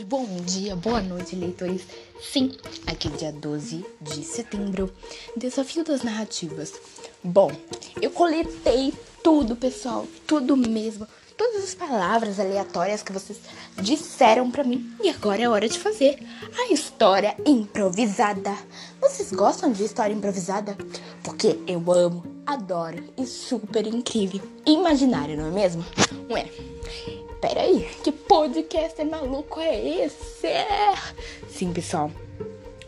tarde, bom dia, boa noite, leitores. Sim, aqui é dia 12 de setembro, Desafio das Narrativas. Bom, eu coletei tudo, pessoal, tudo mesmo, todas as palavras aleatórias que vocês disseram para mim e agora é hora de fazer a história improvisada. Vocês gostam de história improvisada? Porque eu amo, adoro e super incrível. Imaginário, não é mesmo? Ué. Peraí, que podcast maluco é esse? Sim, pessoal.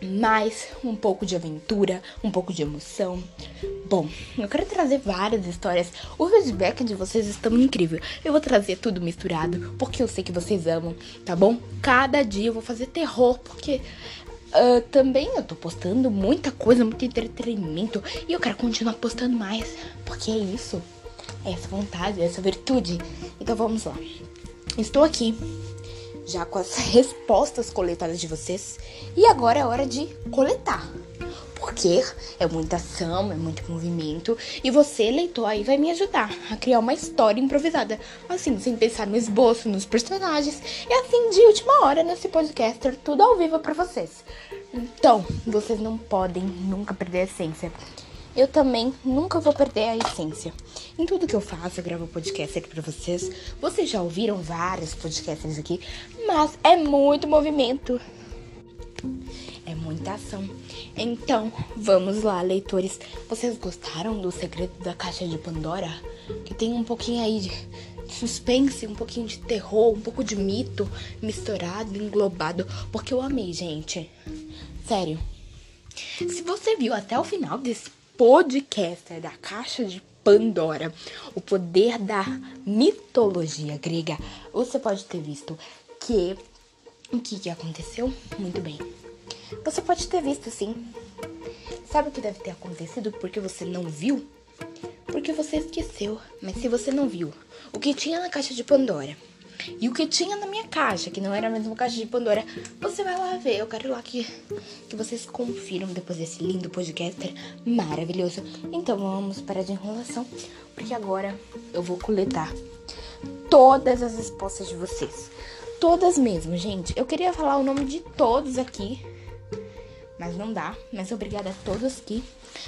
Mais um pouco de aventura, um pouco de emoção. Bom, eu quero trazer várias histórias. O feedback de vocês está incrível. Eu vou trazer tudo misturado, porque eu sei que vocês amam, tá bom? Cada dia eu vou fazer terror, porque Uh, também eu tô postando muita coisa, muito entretenimento. E eu quero continuar postando mais. Porque é isso. É essa vontade, é essa virtude. Então vamos lá. Estou aqui já com as respostas coletadas de vocês e agora é hora de coletar. Porque é muita ação, é muito movimento e você, leitor, aí vai me ajudar a criar uma história improvisada. Assim, sem pensar no esboço, nos personagens e assim de última hora nesse podcaster, tudo ao vivo para vocês. Então, vocês não podem nunca perder a essência eu também nunca vou perder a essência. Em tudo que eu faço, eu gravo podcast aqui pra vocês. Vocês já ouviram vários podcasts aqui, mas é muito movimento. É muita ação. Então, vamos lá, leitores. Vocês gostaram do segredo da caixa de Pandora? Que tem um pouquinho aí de suspense, um pouquinho de terror, um pouco de mito misturado, englobado. Porque eu amei, gente. Sério. Se você viu até o final desse podcaster da Caixa de Pandora, o poder da mitologia grega, você pode ter visto que o que, que aconteceu? Muito bem. Você pode ter visto sim. Sabe o que deve ter acontecido porque você não viu? Porque você esqueceu. Mas se você não viu o que tinha na caixa de Pandora e o que tinha na minha caixa, que não era a mesma caixa de Pandora, você vai lá ver. Eu quero lá que, que vocês confiram depois desse lindo podcaster maravilhoso. Então vamos parar de enrolação, porque agora eu vou coletar todas as respostas de vocês. Todas mesmo, gente. Eu queria falar o nome de todos aqui, mas não dá. Mas obrigada a todos que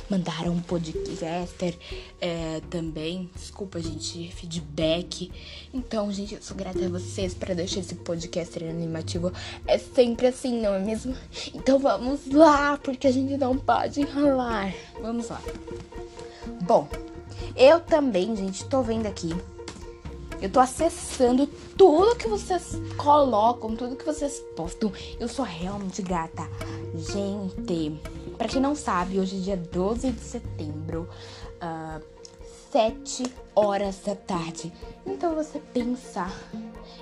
mandaram um podcaster é, também. Desculpa, gente, feedback. Então, gente, eu sou grata a vocês para deixar esse podcaster animativo. É sempre assim, não é mesmo? Então vamos lá, porque a gente não pode enrolar. Vamos lá. Bom, eu também, gente, tô vendo aqui eu tô acessando tudo que vocês colocam, tudo que vocês postam. Eu sou realmente grata. Gente, para quem não sabe, hoje é dia 12 de setembro, uh, ah, 7 horas da tarde. Então você pensa.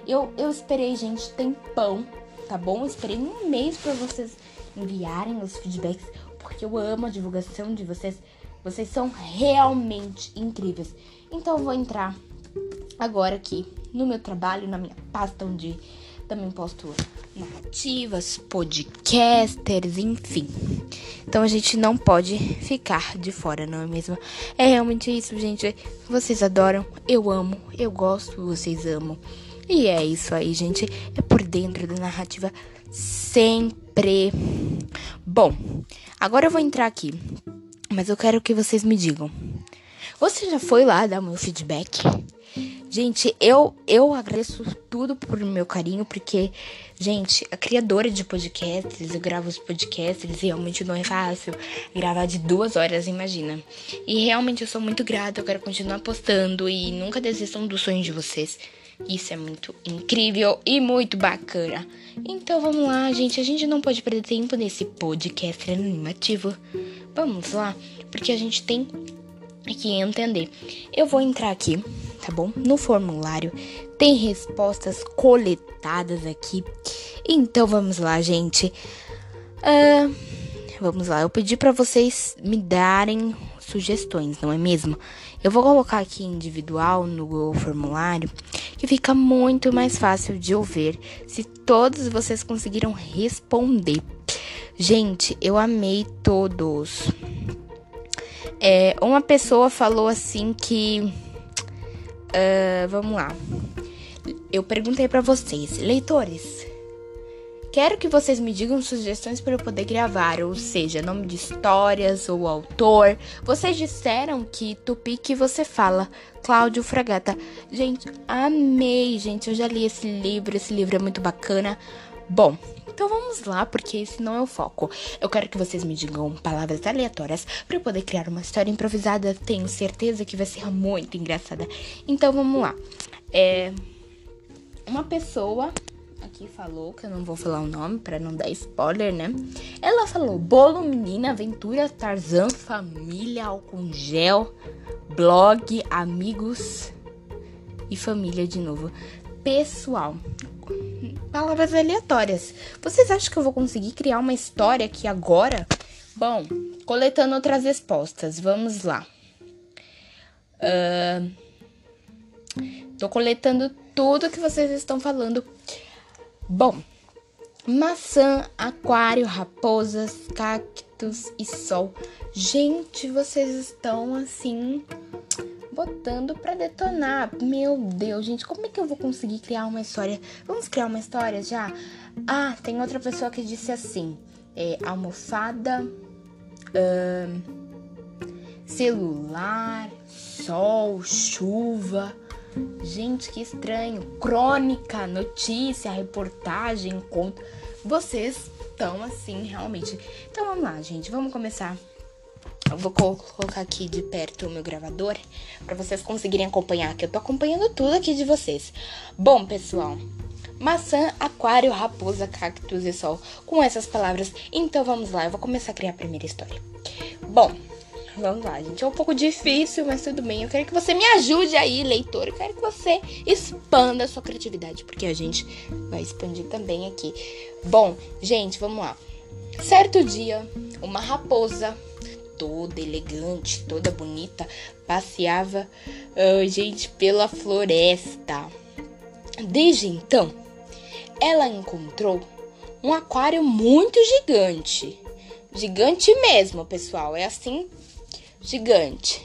Eu, eu esperei, gente, tempão, tá bom? Eu esperei um mês para vocês enviarem os feedbacks, porque eu amo a divulgação de vocês. Vocês são realmente incríveis. Então eu vou entrar agora aqui no meu trabalho, na minha pasta onde também posto narrativas, podcasters, enfim. Então a gente não pode ficar de fora, não é mesmo? É realmente isso, gente. Vocês adoram, eu amo, eu gosto, vocês amam. E é isso aí, gente. É por dentro da narrativa sempre. Bom, agora eu vou entrar aqui, mas eu quero que vocês me digam. Você já foi lá dar meu feedback? Gente, eu eu agradeço tudo por meu carinho, porque, gente, a criadora de podcasts, eu gravo os podcasts, realmente não é fácil gravar de duas horas, imagina. E realmente eu sou muito grata, eu quero continuar postando e nunca desistam dos sonhos de vocês. Isso é muito incrível e muito bacana. Então vamos lá, gente. A gente não pode perder tempo nesse podcast animativo. Vamos lá, porque a gente tem que entender. Eu vou entrar aqui tá bom? No formulário tem respostas coletadas aqui. Então vamos lá, gente. Uh, vamos lá, eu pedi para vocês me darem sugestões, não é mesmo? Eu vou colocar aqui individual no formulário, que fica muito mais fácil de ouvir se todos vocês conseguiram responder. Gente, eu amei todos. É, uma pessoa falou assim que Uh, vamos lá. Eu perguntei para vocês, leitores, Quero que vocês me digam sugestões para eu poder gravar, ou seja, nome de histórias ou autor. Vocês disseram que Tupi que você fala, Cláudio Fragata. Gente, amei, gente. Eu já li esse livro, esse livro é muito bacana. Bom, então vamos lá, porque esse não é o foco. Eu quero que vocês me digam palavras aleatórias para eu poder criar uma história improvisada. Tenho certeza que vai ser muito engraçada. Então vamos lá. É uma pessoa aqui falou, que eu não vou falar o nome para não dar spoiler, né? Ela falou: bolo, menina, aventura, Tarzan, família, álcool gel, blog, amigos e família de novo. Pessoal, palavras aleatórias. Vocês acham que eu vou conseguir criar uma história aqui agora? Bom, coletando outras respostas, vamos lá. Uh, tô coletando tudo que vocês estão falando Bom, maçã, aquário, raposas, cactos e sol. Gente, vocês estão assim botando para detonar. Meu Deus, gente, como é que eu vou conseguir criar uma história? Vamos criar uma história já? Ah, tem outra pessoa que disse assim: é, almofada, celular, sol, chuva. Gente, que estranho. Crônica, notícia, reportagem, conto. Vocês estão assim, realmente. Então vamos lá, gente. Vamos começar. Eu vou colocar aqui de perto o meu gravador para vocês conseguirem acompanhar, que eu tô acompanhando tudo aqui de vocês. Bom, pessoal, maçã, aquário, raposa, cactus e sol. Com essas palavras, então vamos lá, eu vou começar a criar a primeira história. Bom, Vamos lá, gente. É um pouco difícil, mas tudo bem. Eu quero que você me ajude aí, leitor. Eu quero que você expanda a sua criatividade, porque a gente vai expandir também aqui. Bom, gente, vamos lá. Certo dia, uma raposa toda elegante, toda bonita, passeava, uh, gente, pela floresta. Desde então, ela encontrou um aquário muito gigante. Gigante mesmo, pessoal. É assim gigante.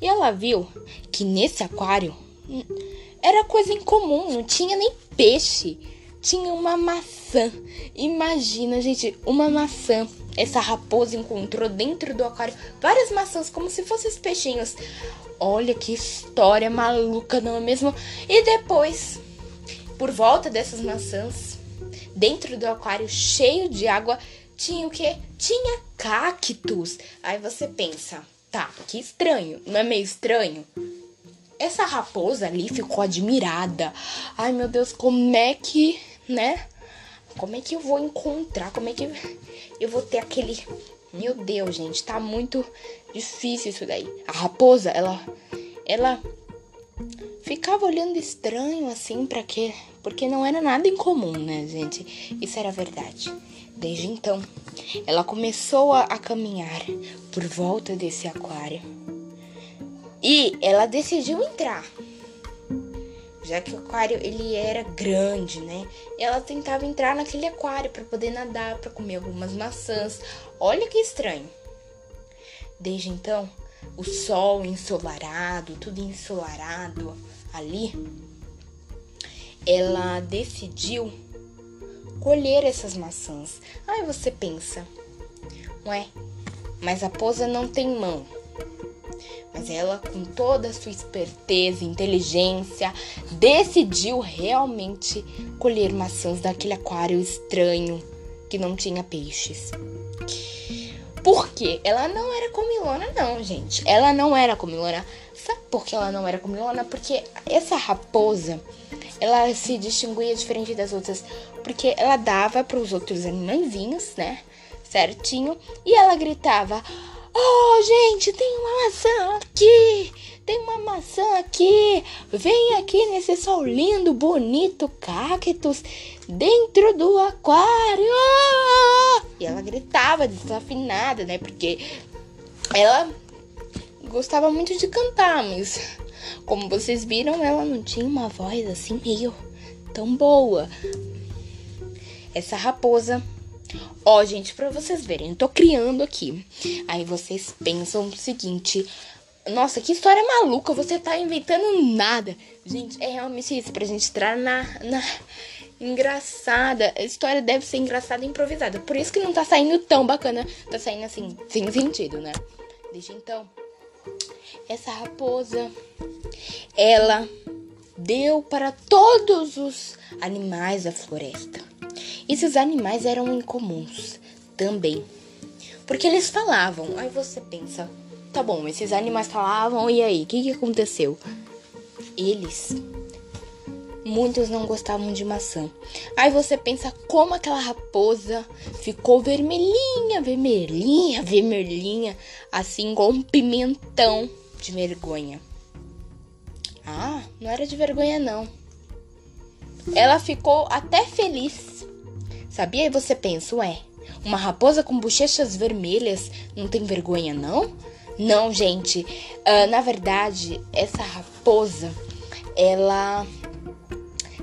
E ela viu que nesse aquário era coisa incomum, não tinha nem peixe, tinha uma maçã. Imagina, gente, uma maçã. Essa raposa encontrou dentro do aquário várias maçãs, como se fossem os peixinhos. Olha que história maluca, não é mesmo? E depois, por volta dessas maçãs, dentro do aquário cheio de água, tinha o que? Tinha cactos. Aí você pensa, Tá, que estranho, não é meio estranho? Essa raposa ali ficou admirada. Ai meu Deus, como é que, né? Como é que eu vou encontrar? Como é que eu vou ter aquele. Meu Deus, gente, tá muito difícil isso daí. A raposa, ela. Ela ficava olhando estranho assim para quê? Porque não era nada incomum, né, gente? Isso era verdade. Desde então, ela começou a, a caminhar por volta desse aquário. E ela decidiu entrar. Já que o aquário ele era grande, né? Ela tentava entrar naquele aquário para poder nadar, para comer algumas maçãs. Olha que estranho. Desde então, o sol ensolarado, tudo ensolarado ali, ela decidiu colher essas maçãs. Aí você pensa, ué, mas a Posa não tem mão. Mas ela, com toda a sua esperteza e inteligência, decidiu realmente colher maçãs daquele aquário estranho que não tinha peixes. Por quê? Ela não era comilona, não, gente. Ela não era comilona. Sabe por que ela não era comilona? Porque essa raposa, ela se distinguia diferente das outras porque ela dava para os outros animaizinhos, né? Certinho. E ela gritava: Oh, gente, tem uma maçã aqui! Tem uma maçã aqui! Vem aqui nesse sol lindo, bonito, cactus, dentro do aquário! E ela gritava desafinada, né? Porque ela gostava muito de cantar, mas como vocês viram, ela não tinha uma voz assim meio tão boa essa raposa. Ó, gente, para vocês verem, eu tô criando aqui. Aí vocês pensam o seguinte: nossa, que história maluca, você tá inventando nada. Gente, é realmente isso, pra gente entrar na, na engraçada. A história deve ser engraçada e improvisada. Por isso que não tá saindo tão bacana. Tá saindo assim, sem sentido, né? Desde então, essa raposa, ela deu para todos os animais da floresta. Esses animais eram incomuns também. Porque eles falavam. Aí você pensa, tá bom, esses animais falavam, e aí, o que, que aconteceu? Eles muitos não gostavam de maçã. Aí você pensa como aquela raposa ficou vermelhinha, vermelhinha, vermelhinha, assim igual um pimentão de vergonha. Ah, não era de vergonha não. Ela ficou até feliz. Sabia? E você pensa, ué, uma raposa com bochechas vermelhas não tem vergonha não? Não, gente. Uh, na verdade, essa raposa, ela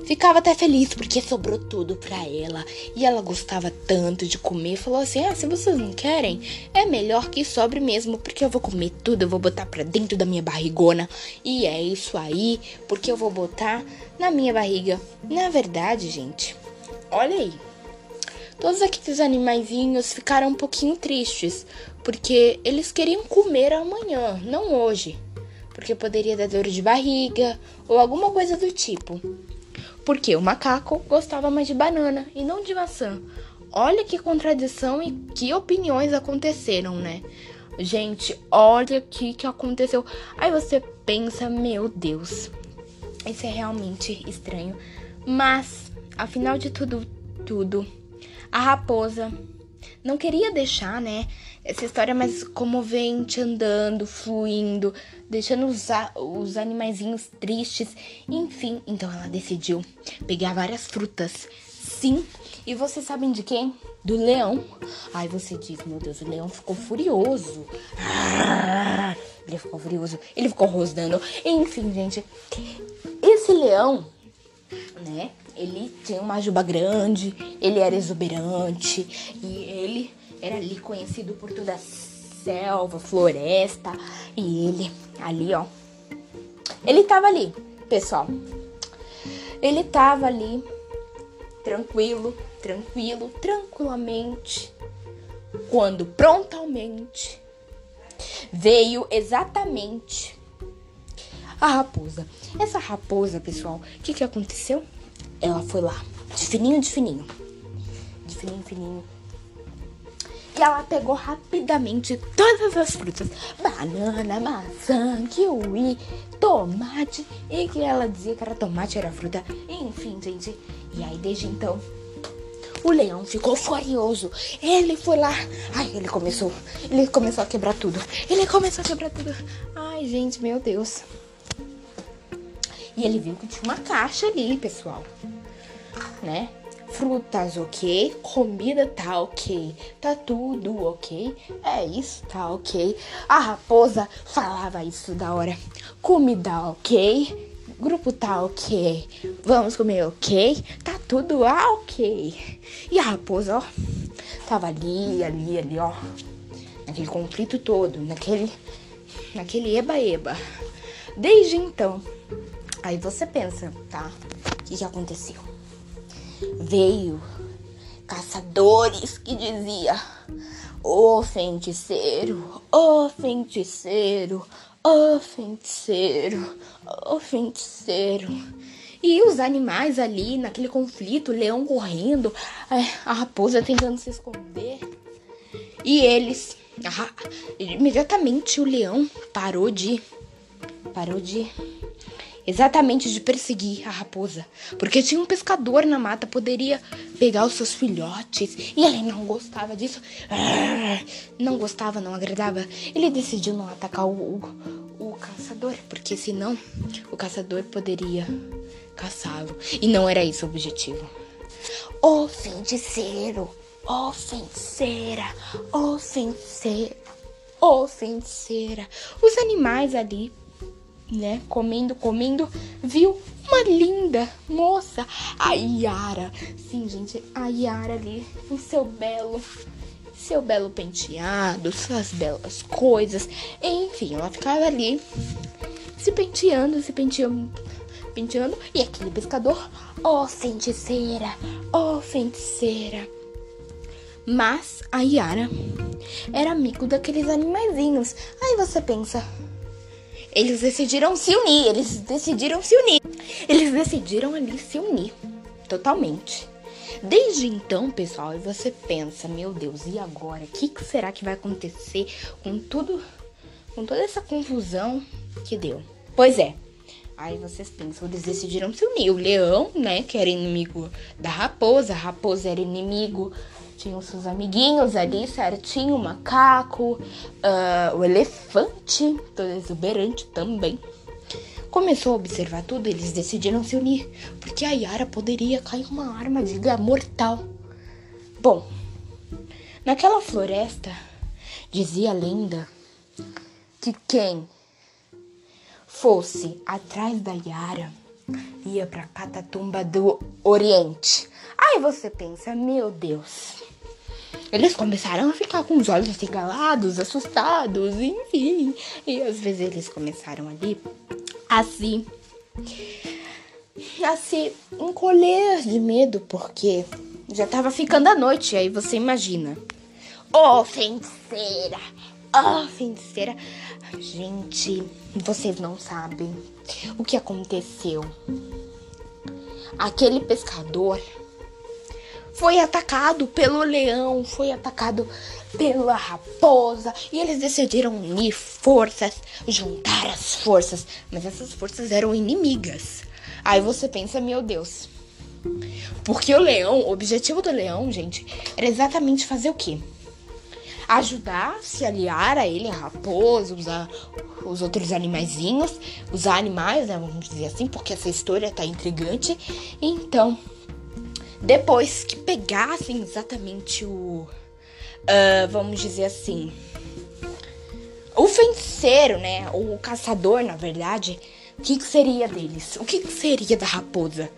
ficava até feliz porque sobrou tudo pra ela. E ela gostava tanto de comer. Falou assim: Ah, se vocês não querem, é melhor que sobre mesmo. Porque eu vou comer tudo, eu vou botar pra dentro da minha barrigona. E é isso aí, porque eu vou botar na minha barriga. Na verdade, gente, olha aí. Todos aqueles animaizinhos ficaram um pouquinho tristes, porque eles queriam comer amanhã, não hoje. Porque poderia dar dor de barriga ou alguma coisa do tipo. Porque o macaco gostava mais de banana e não de maçã. Olha que contradição e que opiniões aconteceram, né? Gente, olha o que, que aconteceu. Aí você pensa, meu Deus, isso é realmente estranho. Mas, afinal de tudo, tudo, a raposa não queria deixar, né, essa história mais comovente andando, fluindo, deixando os, os animaizinhos tristes, enfim. Então ela decidiu pegar várias frutas. Sim, e vocês sabem de quem? Do leão. Aí você diz, meu Deus, o leão ficou furioso. Ele ficou furioso, ele ficou rosnando. Enfim, gente, esse leão, né? Ele tinha uma juba grande, ele era exuberante e ele era ali conhecido por toda a selva, floresta. E ele, ali, ó. Ele tava ali, pessoal. Ele tava ali, tranquilo, tranquilo, tranquilamente. Quando prontamente veio exatamente a raposa. Essa raposa, pessoal, o que, que aconteceu? Ela foi lá, de fininho, de fininho. De fininho, fininho que ela pegou rapidamente todas as frutas: banana, maçã, kiwi, tomate. E que ela dizia que era tomate, era fruta. Enfim, gente. E aí, desde então, o leão ficou furioso. Ele foi lá. Ai, ele começou. Ele começou a quebrar tudo. Ele começou a quebrar tudo. Ai, gente, meu Deus. E ele viu que tinha uma caixa ali, pessoal. Né? Frutas ok, comida tá ok, tá tudo ok, é isso, tá ok. A raposa falava isso da hora. Comida ok, grupo tá ok, vamos comer ok, tá tudo ok. E a raposa, ó, tava ali, ali, ali, ó, naquele conflito todo, naquele, naquele eba-eba. Desde então, aí você pensa, tá? O que, que aconteceu? Veio caçadores que dizia: "O feiticeiro, o feiticeiro, o feiticeiro, o feiticeiro". E os animais ali naquele conflito, o leão correndo, a raposa tentando se esconder. E eles, imediatamente o leão parou de parou de exatamente de perseguir a raposa, porque tinha um pescador na mata, poderia pegar os seus filhotes, e ele não gostava disso, não gostava, não agradava. Ele decidiu não atacar o, o, o caçador, porque senão o caçador poderia caçá-lo, e não era esse o objetivo. O feiticeiro, o feiticeira, o feiticeira, o feiticeira. Os animais ali né, comendo, comendo, viu uma linda moça, a Yara. Sim, gente, a Yara ali, o seu belo, seu belo penteado, suas belas coisas. Enfim, ela ficava ali se penteando, se penteando, penteando. E aquele pescador ó oh, feiticeira, ó oh, feiticeira. Mas a Yara era amigo daqueles animaizinhos. Aí você pensa, eles decidiram se unir, eles decidiram se unir. Eles decidiram ali se unir totalmente. Desde então, pessoal, você pensa, meu Deus, e agora? O que, que será que vai acontecer com tudo, com toda essa confusão que deu? Pois é, Aí vocês pensam, eles decidiram se unir. O leão, né, que era inimigo da raposa, a raposa era inimigo, tinham seus amiguinhos ali certinho, o macaco, uh, o elefante, todo exuberante também. Começou a observar tudo, eles decidiram se unir, porque a Yara poderia cair uma armadilha mortal. Bom, naquela floresta, dizia a lenda que quem fosse atrás da Yara, ia para Catatumba do Oriente. Aí você pensa, meu Deus. Eles começaram a ficar com os olhos arregalados, assustados, enfim. E às vezes eles começaram ali a se, a se encolher de medo, porque já tava ficando a noite. Aí você imagina. Ô, oh, feiticeira! Ô, oh, feiticeira! Gente, vocês não sabem o que aconteceu. Aquele pescador foi atacado pelo leão, foi atacado pela raposa e eles decidiram unir forças, juntar as forças, mas essas forças eram inimigas. Aí você pensa, meu Deus. Porque o leão, o objetivo do leão, gente, era exatamente fazer o quê? ajudar, se aliar a ele, a raposa, os outros animaizinhos, usar animais, né, vamos dizer assim, porque essa história tá intrigante. Então, depois que pegassem exatamente o. Uh, vamos dizer assim. O feiticeiro, né? O caçador, na verdade. O que, que seria deles? O que, que seria da raposa?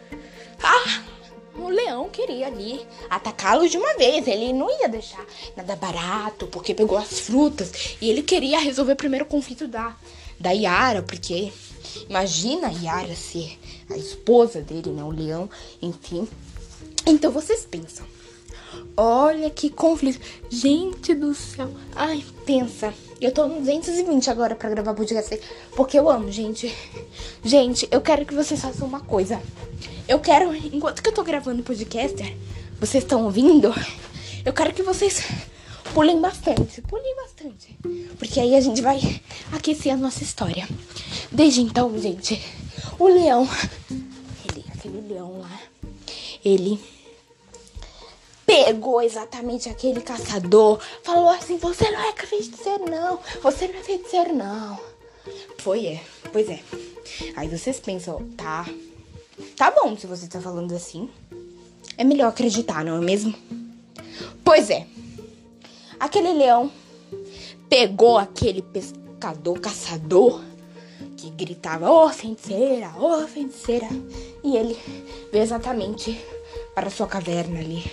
Ah! o leão queria ali atacá-lo de uma vez. Ele não ia deixar nada barato, porque pegou as frutas. E ele queria resolver primeiro o conflito da, da Yara, porque imagina a Yara ser a esposa dele, né? O leão, enfim. Então vocês pensam. Olha que conflito. Gente do céu. Ai, pensa. Eu tô no 220 agora pra gravar podcast. Porque eu amo, gente. Gente, eu quero que vocês façam uma coisa. Eu quero, enquanto que eu tô gravando o podcast, vocês estão ouvindo? Eu quero que vocês pulem bastante. Pulem bastante. Porque aí a gente vai aquecer a nossa história. Desde então, gente, o leão. Ele, aquele leão lá. Ele pegou exatamente aquele caçador, falou assim: Você não é feiticeiro, não. Você não é feiticeiro, não. Foi, é. Pois é. Aí vocês pensam: Tá. Tá bom se você tá falando assim. É melhor acreditar, não é mesmo? Pois é. Aquele leão pegou aquele pescador, caçador, que gritava: Ô oh, feiticeira, ô oh, feiticeira. E ele veio exatamente para sua caverna ali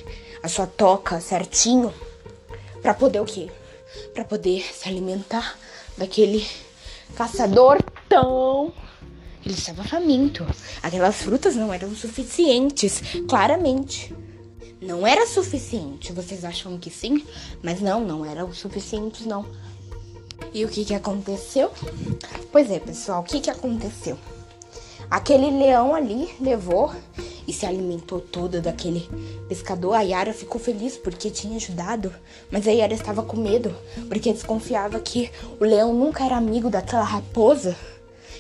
a sua toca certinho para poder o quê? Para poder se alimentar daquele caçador tão ele estava faminto. Aquelas frutas não eram suficientes, claramente. Não era suficiente. Vocês acham que sim? Mas não, não eram suficientes não. E o que que aconteceu? Pois é, pessoal, o que que aconteceu? Aquele leão ali levou e se alimentou toda daquele pescador. A Yara ficou feliz porque tinha ajudado, mas a Yara estava com medo porque desconfiava que o leão nunca era amigo daquela raposa.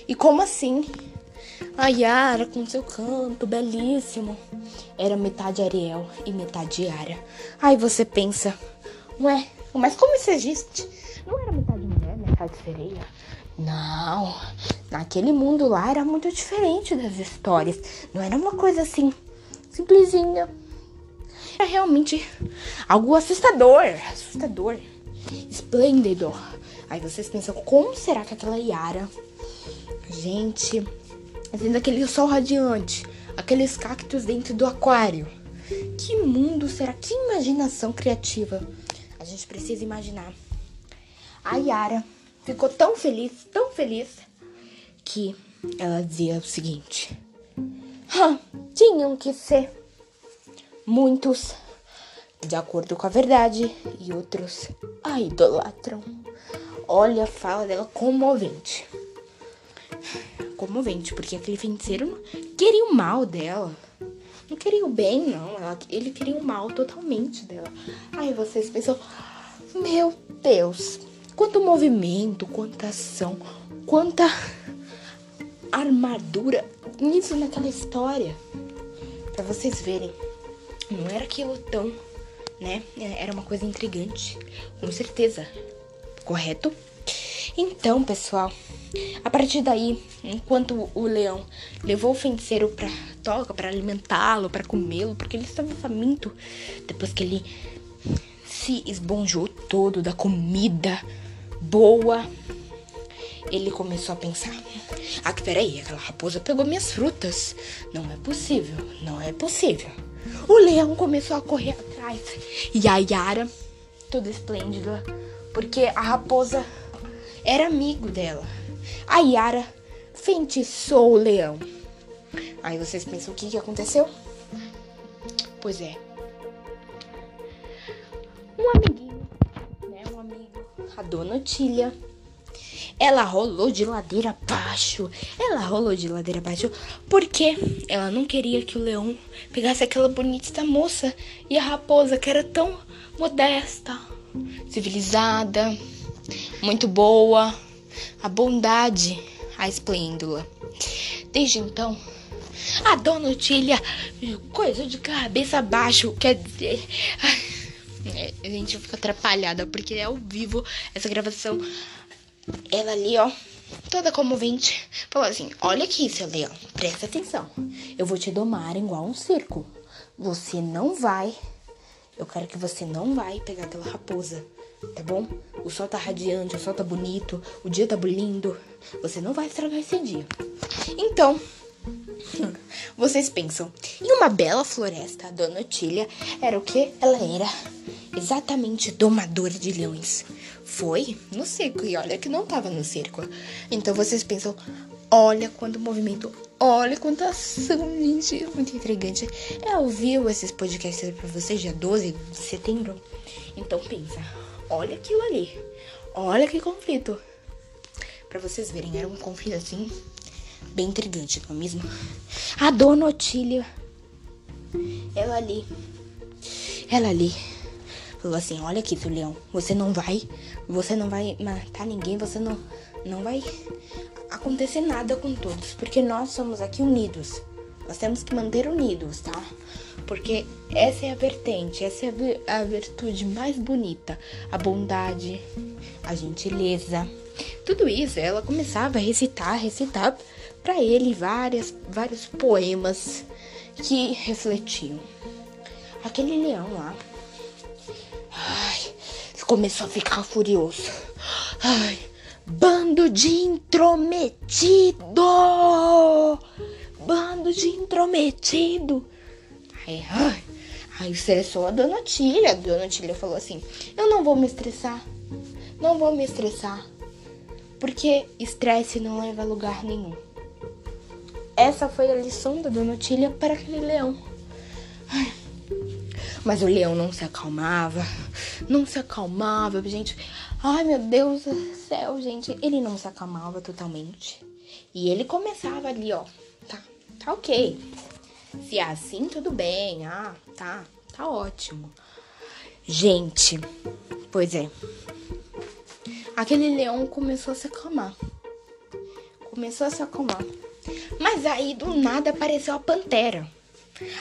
E como assim? A Yara com seu canto belíssimo era metade Ariel e metade Yara. Aí você pensa, ué, mas como isso existe? Não era metade mulher, metade sereia? Não, naquele mundo lá era muito diferente das histórias. Não era uma coisa assim, simplesinha. Era realmente algo assustador, assustador, esplêndido. Aí vocês pensam, como será que aquela Yara, gente, tendo aquele sol radiante, aqueles cactos dentro do aquário. Que mundo será? Que imaginação criativa. A gente precisa imaginar. A Yara ficou tão feliz, tão feliz, que ela dizia o seguinte: Ah, tinham que ser muitos de acordo com a verdade e outros a idolatram. Olha a fala dela comovente. Comovente, porque aquele feiticeiro queria o mal dela. Não queria o bem, não. Ela, ele queria o mal totalmente dela. Aí vocês pensam, meu Deus, quanto movimento, quanta ação, quanta armadura nisso naquela história. Pra vocês verem, não era aquilo tão, né? Era uma coisa intrigante, com certeza. Correto? Então, pessoal, a partir daí, enquanto o leão levou o feiticeiro pra toca para alimentá-lo, para comê-lo, porque ele estava faminto depois que ele se esbonjou todo da comida boa. Ele começou a pensar: Ah, peraí, aquela raposa pegou minhas frutas. Não é possível, não é possível. O leão começou a correr atrás e a Yara, toda esplêndida, porque a raposa era amigo dela. A Yara feitiçou o leão. Aí vocês pensam o que, que aconteceu? Pois é. Um amiguinho, né? Um amigo, a dona Otília. Ela rolou de ladeira abaixo. Ela rolou de ladeira abaixo porque ela não queria que o leão pegasse aquela bonita moça e a raposa que era tão modesta, civilizada, muito boa, a bondade, a esplêndula. Desde então, a dona Otília, coisa de cabeça abaixo, quer dizer. É, a gente fica atrapalhada porque é ao vivo essa gravação. Ela ali, ó, toda comovente, falou assim: Olha aqui, seu leão, presta atenção. Eu vou te domar igual um circo. Você não vai. Eu quero que você não vai pegar aquela raposa, tá bom? O sol tá radiante, o sol tá bonito, o dia tá lindo. Você não vai estragar esse dia. Então, vocês pensam, em uma bela floresta, a Dona Otília era o que? Ela era exatamente domadora de leões. Foi no circo, e olha que não tava no circo. Então vocês pensam, olha quanto movimento, olha quanta ação, gente, muito intrigante. Eu ouvi esses podcasts pra vocês dia 12 de setembro. Então pensa, olha aquilo ali, olha que conflito. Pra vocês verem, era um conflito assim bem intrigante, não é mesmo? A dona Otília, ela ali, ela ali, falou assim: Olha aqui, seu leão, você não vai, você não vai matar ninguém, você não, não vai acontecer nada com todos, porque nós somos aqui unidos. Nós temos que manter unidos, tá? Porque essa é a vertente, essa é a virtude mais bonita, a bondade, a gentileza. Tudo isso ela começava a recitar, recitar para ele várias, vários poemas que refletiam. Aquele leão lá ai, começou a ficar furioso. Ai, bando de intrometido! Bando de intrometido! Ai, ai, aí estressou a dona Tília. A dona Tília falou assim: Eu não vou me estressar. Não vou me estressar. Porque estresse não leva a lugar nenhum. Essa foi a lição da Dona Otília para aquele leão. Ai. Mas o leão não se acalmava, não se acalmava, gente. Ai, meu Deus do céu, gente. Ele não se acalmava totalmente. E ele começava ali, ó. Tá, tá ok. Se é assim, tudo bem. Ah, tá, tá ótimo. Gente, pois é. Aquele leão começou a se acalmar. Começou a se acalmar. Mas aí do nada apareceu a pantera.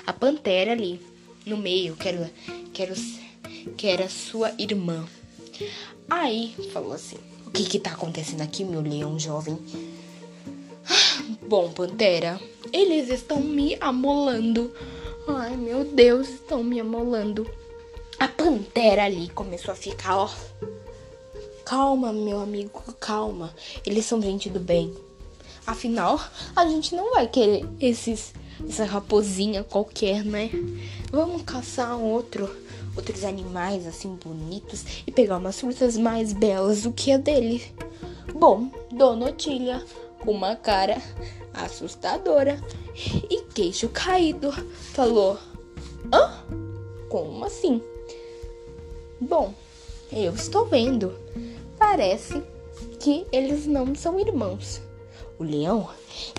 A pantera ali no meio, que era, que era, que era sua irmã. Aí falou assim: O que que tá acontecendo aqui, meu leão jovem? Bom, pantera, eles estão me amolando. Ai, meu Deus, estão me amolando. A pantera ali começou a ficar, ó. Calma, meu amigo, calma. Eles são gente do bem. Afinal, a gente não vai querer esses essa raposinha qualquer, né? Vamos caçar outro, outros animais assim bonitos e pegar umas frutas mais belas do que a dele. Bom, Dona Otília com uma cara assustadora e queixo caído. Falou: Hã? Como assim? Bom, eu estou vendo. Parece que eles não são irmãos. O leão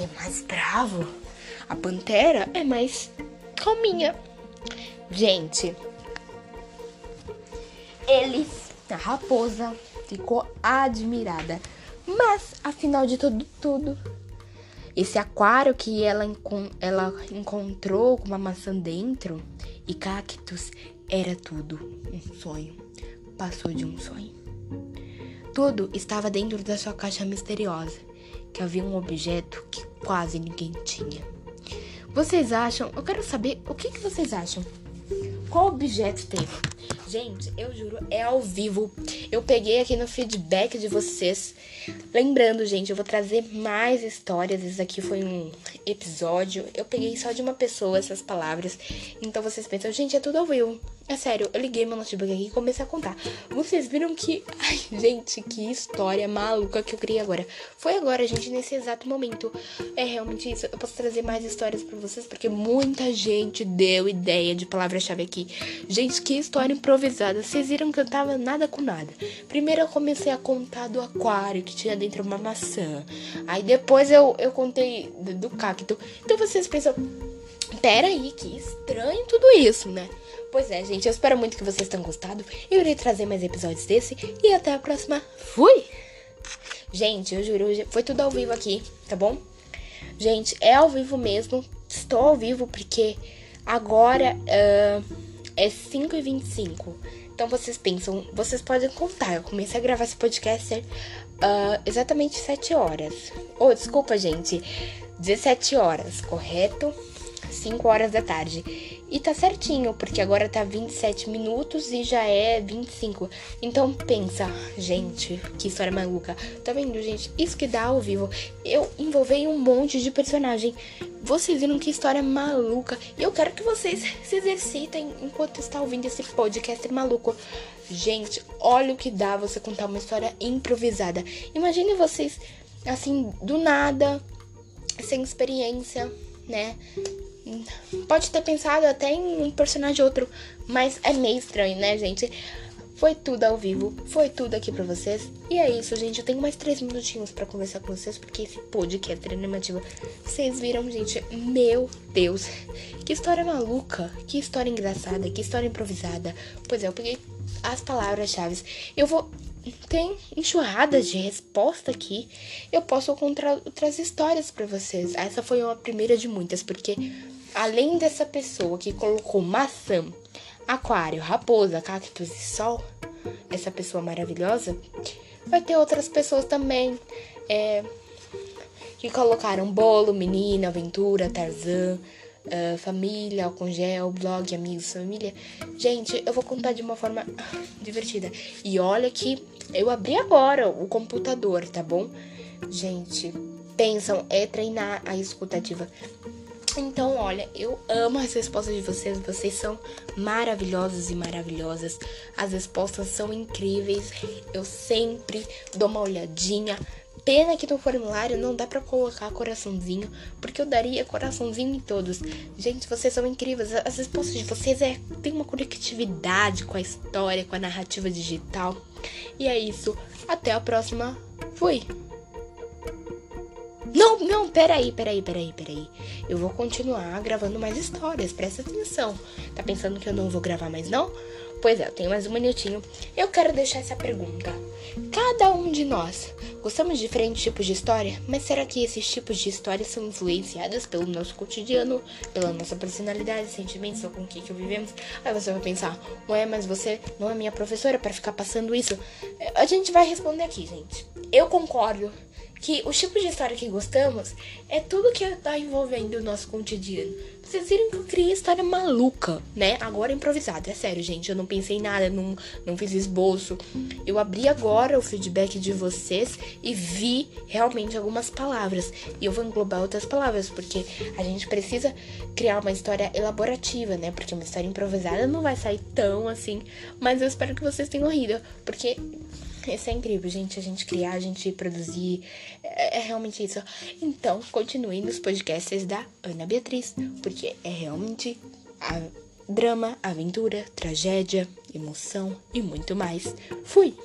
é mais bravo. A pantera é mais calminha. Gente, eles, a raposa, ficou admirada. Mas, afinal de tudo, tudo, esse aquário que ela, encon ela encontrou com uma maçã dentro e cactos era tudo um sonho. Passou de um sonho. Tudo estava dentro da sua caixa misteriosa, que havia um objeto que quase ninguém tinha. Vocês acham? Eu quero saber o que, que vocês acham. Qual objeto teve? Gente, eu juro, é ao vivo. Eu peguei aqui no feedback de vocês. Lembrando, gente, eu vou trazer mais histórias. Esse aqui foi um episódio. Eu peguei só de uma pessoa essas palavras. Então vocês pensam, gente, é tudo ao vivo. É sério, eu liguei meu notebook aqui e comecei a contar. Vocês viram que. Ai, gente, que história maluca que eu criei agora. Foi agora, gente, nesse exato momento. É realmente isso. Eu posso trazer mais histórias para vocês, porque muita gente deu ideia de palavra-chave aqui. Gente, que história improvisada. Vocês viram que eu tava nada com nada. Primeiro eu comecei a contar do aquário que tinha dentro uma maçã. Aí depois eu, eu contei do cacto. Então vocês pensam. Pera aí, que estranho tudo isso, né? Pois é, gente, eu espero muito que vocês tenham gostado. Eu irei trazer mais episódios desse e até a próxima. Fui! Gente, eu juro, foi tudo ao vivo aqui, tá bom? Gente, é ao vivo mesmo. Estou ao vivo porque agora uh, é 5h25. Então vocês pensam, vocês podem contar. Eu comecei a gravar esse podcast uh, exatamente 7 horas. Oh, desculpa, gente. 17 horas, correto? 5 horas da tarde. E tá certinho, porque agora tá 27 minutos e já é 25. Então pensa, gente, que história maluca. Tá vendo, gente? Isso que dá ao vivo. Eu envolvei um monte de personagem. Vocês viram que história maluca. E eu quero que vocês se exercitem enquanto está ouvindo esse podcast maluco. Gente, olha o que dá você contar uma história improvisada. Imagine vocês, assim, do nada, sem experiência, né? Pode ter pensado até em um personagem outro, mas é meio estranho, né, gente? Foi tudo ao vivo, foi tudo aqui pra vocês. E é isso, gente. Eu tenho mais três minutinhos para conversar com vocês, porque esse podcast é animativo. Vocês viram, gente? Meu Deus, que história maluca, que história engraçada, que história improvisada. Pois é, eu peguei as palavras-chave. Eu vou. Tem enxurradas de resposta aqui. Eu posso contar outras histórias para vocês. Essa foi uma primeira de muitas, porque Além dessa pessoa que colocou maçã, aquário, raposa, cactus e sol, essa pessoa maravilhosa, vai ter outras pessoas também é, que colocaram bolo, menina, aventura, Tarzan, uh, família, álcool gel, blog, amigos, família. Gente, eu vou contar de uma forma divertida. E olha que eu abri agora o computador, tá bom? Gente, pensam, é treinar a escutativa. Então, olha, eu amo as respostas de vocês. Vocês são maravilhosos e maravilhosas. As respostas são incríveis. Eu sempre dou uma olhadinha. Pena que no formulário não dá para colocar coraçãozinho, porque eu daria coraçãozinho em todos. Gente, vocês são incríveis. As respostas de vocês é tem uma conectividade com a história, com a narrativa digital. E é isso. Até a próxima. Fui. Não, não, peraí, peraí, peraí, peraí. Eu vou continuar gravando mais histórias, presta atenção. Tá pensando que eu não vou gravar mais, não? Pois é, eu tenho mais um minutinho. Eu quero deixar essa pergunta. Cada um de nós gostamos de diferentes tipos de história, mas será que esses tipos de histórias são influenciadas pelo nosso cotidiano, pela nossa personalidade, sentimentos ou com o que, que vivemos? Aí você vai pensar, ué, mas você não é minha professora para ficar passando isso? A gente vai responder aqui, gente. Eu concordo que os tipos de história que gostamos é tudo que tá envolvendo o nosso cotidiano. Vocês viram que eu criei história maluca, né? Agora improvisada. É sério, gente. Eu não pensei em nada, não, não fiz esboço. Eu abri agora o feedback de vocês e vi realmente algumas palavras. E eu vou englobar outras palavras, porque a gente precisa criar uma história elaborativa, né? Porque uma história improvisada não vai sair tão assim. Mas eu espero que vocês tenham rido, porque Isso é incrível, gente. A gente criar, a gente produzir. É, é realmente isso. Então, continue nos podcasts da Ana Beatriz, porque é realmente a drama, aventura, tragédia, emoção e muito mais. Fui!